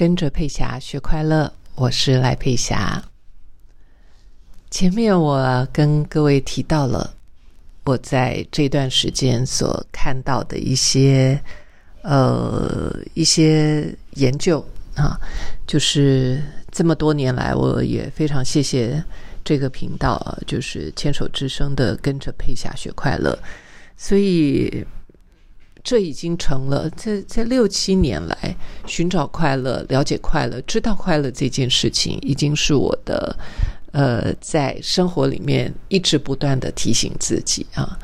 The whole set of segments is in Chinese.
跟着佩霞学快乐，我是赖佩霞。前面我跟各位提到了我在这段时间所看到的一些呃一些研究啊，就是这么多年来，我也非常谢谢这个频道，就是牵手之声的跟着佩霞学快乐，所以。这已经成了在在六七年来寻找快乐、了解快乐、知道快乐这件事情，已经是我的呃，在生活里面一直不断的提醒自己啊。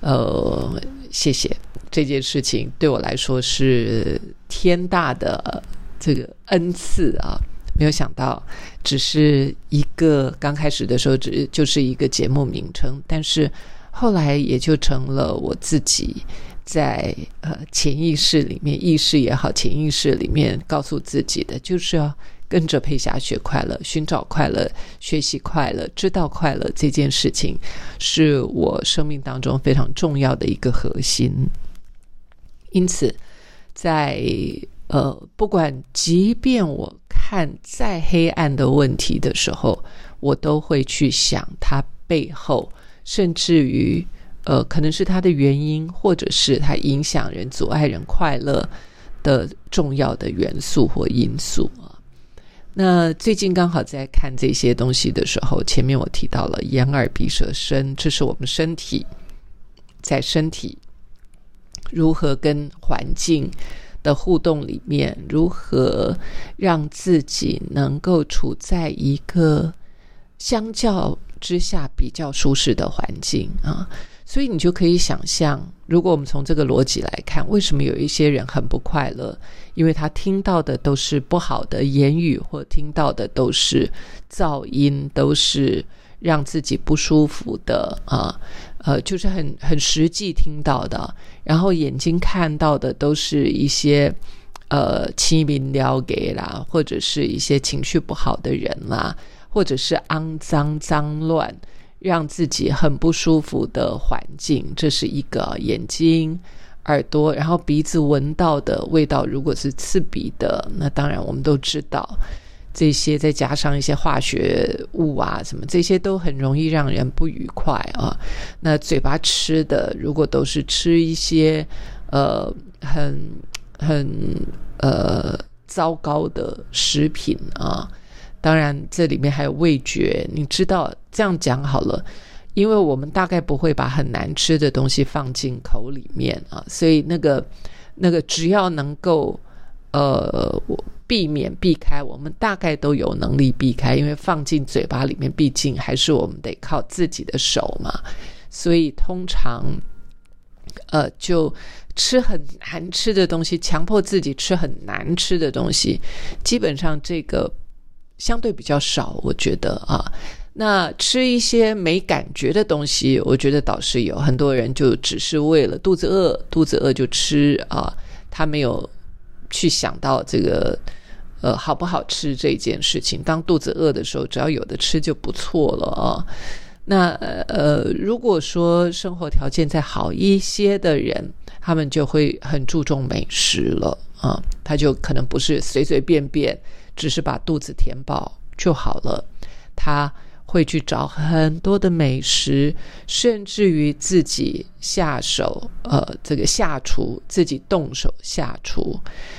呃，谢谢这件事情对我来说是天大的这个恩赐啊！没有想到，只是一个刚开始的时候，只就是一个节目名称，但是后来也就成了我自己。在呃潜意识里面，意识也好，潜意识里面告诉自己的，就是要跟着佩霞学快乐，寻找快乐，学习快乐，知道快乐这件事情，是我生命当中非常重要的一个核心。因此，在呃不管即便我看再黑暗的问题的时候，我都会去想它背后，甚至于。呃，可能是它的原因，或者是它影响人、阻碍人快乐的重要的元素或因素啊。那最近刚好在看这些东西的时候，前面我提到了眼耳鼻舌身，这是我们身体在身体如何跟环境的互动里面，如何让自己能够处在一个相较之下比较舒适的环境啊。所以你就可以想象，如果我们从这个逻辑来看，为什么有一些人很不快乐？因为他听到的都是不好的言语，或听到的都是噪音，都是让自己不舒服的啊，呃，就是很很实际听到的。然后眼睛看到的都是一些呃欺民了给啦，或者是一些情绪不好的人啦，或者是肮脏脏乱。让自己很不舒服的环境，这是一个眼睛、耳朵，然后鼻子闻到的味道，如果是刺鼻的，那当然我们都知道，这些再加上一些化学物啊，什么这些都很容易让人不愉快啊。那嘴巴吃的，如果都是吃一些呃很很呃糟糕的食品啊。当然，这里面还有味觉。你知道这样讲好了，因为我们大概不会把很难吃的东西放进口里面啊，所以那个那个只要能够呃避免避开，我们大概都有能力避开。因为放进嘴巴里面，毕竟还是我们得靠自己的手嘛，所以通常呃就吃很难吃的东西，强迫自己吃很难吃的东西，基本上这个。相对比较少，我觉得啊，那吃一些没感觉的东西，我觉得倒是有很多人就只是为了肚子饿，肚子饿就吃啊，他没有去想到这个呃好不好吃这件事情。当肚子饿的时候，只要有的吃就不错了啊。那呃，如果说生活条件再好一些的人，他们就会很注重美食了啊，他就可能不是随随便便。只是把肚子填饱就好了，他会去找很多的美食，甚至于自己下手，呃，这个下厨，自己动手下厨，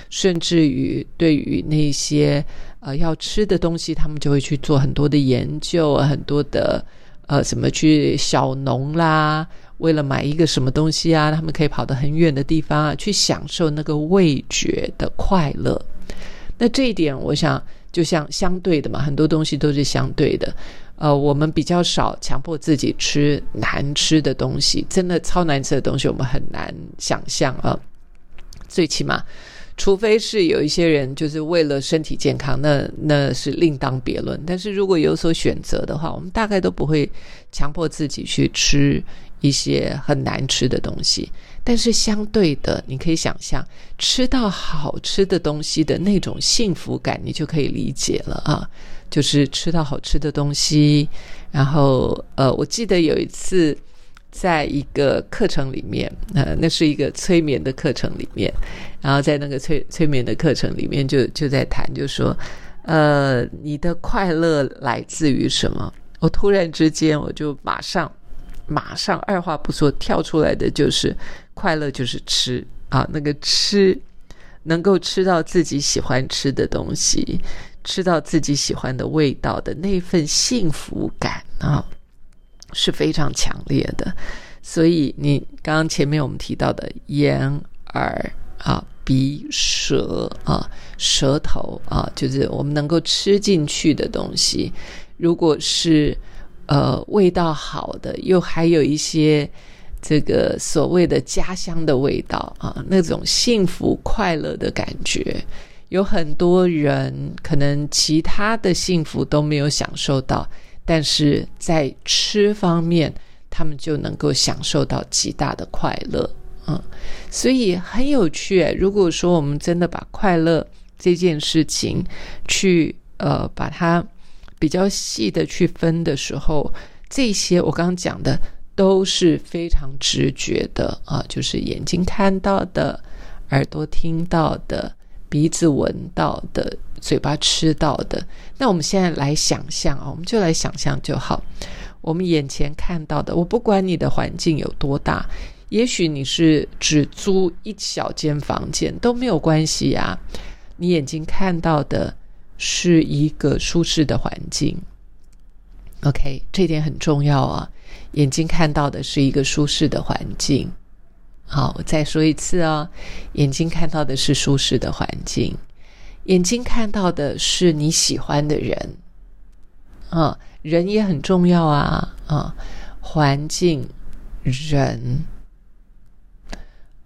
甚至于对于那些呃要吃的东西，他们就会去做很多的研究，很多的呃，怎么去小农啦，为了买一个什么东西啊，他们可以跑到很远的地方啊，去享受那个味觉的快乐。那这一点，我想就像相对的嘛，很多东西都是相对的。呃，我们比较少强迫自己吃难吃的东西，真的超难吃的东西，我们很难想象啊。最起码，除非是有一些人就是为了身体健康，那那是另当别论。但是如果有所选择的话，我们大概都不会强迫自己去吃一些很难吃的东西。但是相对的，你可以想象吃到好吃的东西的那种幸福感，你就可以理解了啊。就是吃到好吃的东西，然后呃，我记得有一次，在一个课程里面，呃，那是一个催眠的课程里面，然后在那个催催眠的课程里面，就就在谈，就说，呃，你的快乐来自于什么？我突然之间，我就马上马上二话不说跳出来的就是快乐就是吃啊，那个吃能够吃到自己喜欢吃的东西。吃到自己喜欢的味道的那份幸福感啊，是非常强烈的。所以你刚刚前面我们提到的眼、耳啊、鼻、舌啊、舌头啊，就是我们能够吃进去的东西，如果是呃味道好的，又还有一些这个所谓的家乡的味道啊，那种幸福快乐的感觉。有很多人可能其他的幸福都没有享受到，但是在吃方面，他们就能够享受到极大的快乐，嗯，所以很有趣。如果说我们真的把快乐这件事情去呃把它比较细的去分的时候，这些我刚刚讲的都是非常直觉的啊，就是眼睛看到的，耳朵听到的。鼻子闻到的，嘴巴吃到的，那我们现在来想象啊，我们就来想象就好。我们眼前看到的，我不管你的环境有多大，也许你是只租一小间房间都没有关系呀。你眼睛看到的是一个舒适的环境，OK，这点很重要啊。眼睛看到的是一个舒适的环境。好，我再说一次哦，眼睛看到的是舒适的环境，眼睛看到的是你喜欢的人，啊，人也很重要啊，啊，环境、人，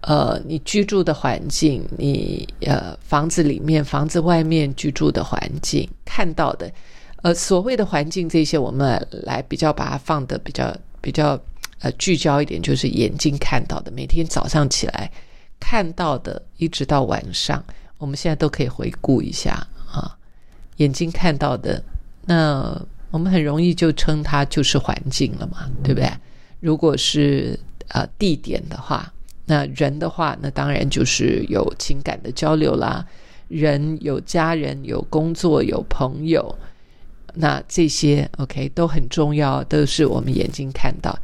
呃，你居住的环境，你呃房子里面、房子外面居住的环境，看到的，呃，所谓的环境这些，我们来比较把它放的比较比较。呃，聚焦一点，就是眼睛看到的，每天早上起来看到的，一直到晚上，我们现在都可以回顾一下啊。眼睛看到的，那我们很容易就称它就是环境了嘛，对不对？如果是呃地点的话，那人的话，那当然就是有情感的交流啦。人有家人，有工作，有朋友，那这些 OK 都很重要，都是我们眼睛看到。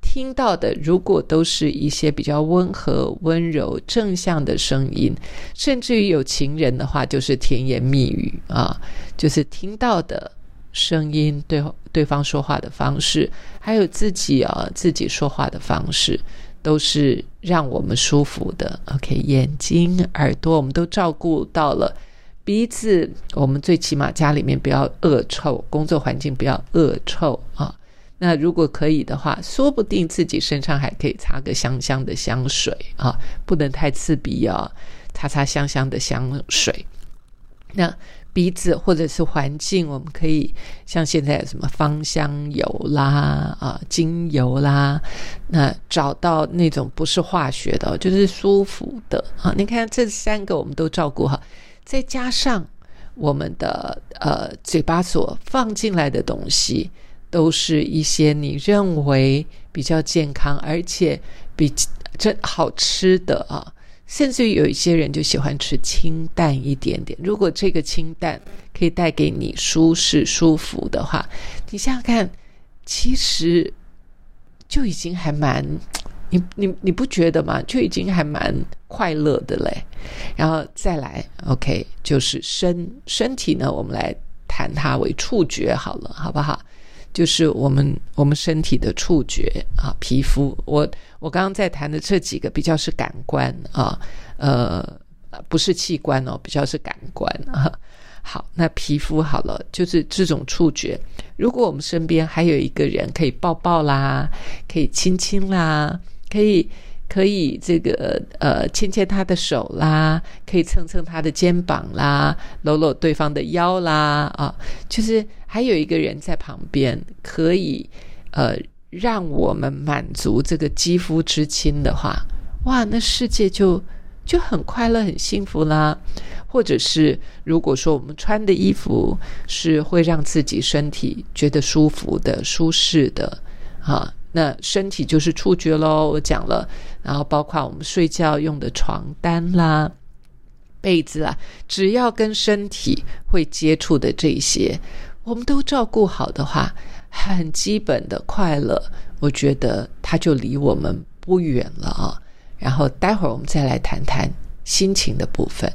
听到的，如果都是一些比较温和、温柔、正向的声音，甚至于有情人的话，就是甜言蜜语啊，就是听到的声音，对对方说话的方式，还有自己啊自己说话的方式，都是让我们舒服的。OK，眼睛、耳朵我们都照顾到了，鼻子我们最起码家里面不要恶臭，工作环境不要恶臭啊。那如果可以的话，说不定自己身上还可以擦个香香的香水啊，不能太刺鼻啊，擦擦香香的香水。那鼻子或者是环境，我们可以像现在有什么芳香油啦啊，精油啦，那找到那种不是化学的，就是舒服的啊。你看这三个我们都照顾好，再加上我们的呃嘴巴所放进来的东西。都是一些你认为比较健康，而且比这好吃的啊，甚至于有一些人就喜欢吃清淡一点点。如果这个清淡可以带给你舒适舒服的话，你想想看，其实就已经还蛮，你你你不觉得吗？就已经还蛮快乐的嘞。然后再来，OK，就是身身体呢，我们来谈它为触觉好了，好不好？就是我们我们身体的触觉啊，皮肤。我我刚刚在谈的这几个比较是感官啊，呃，不是器官哦，比较是感官啊。好，那皮肤好了，就是这种触觉。如果我们身边还有一个人可以抱抱啦，可以亲亲啦，可以。可以这个呃牵牵他的手啦，可以蹭蹭他的肩膀啦，搂搂对方的腰啦啊，就是还有一个人在旁边，可以呃让我们满足这个肌肤之亲的话，哇，那世界就就很快乐、很幸福啦。或者是如果说我们穿的衣服是会让自己身体觉得舒服的、舒适的啊。那身体就是触觉喽，我讲了，然后包括我们睡觉用的床单啦、被子啦，只要跟身体会接触的这些，我们都照顾好的话，很基本的快乐，我觉得它就离我们不远了啊。然后待会儿我们再来谈谈心情的部分。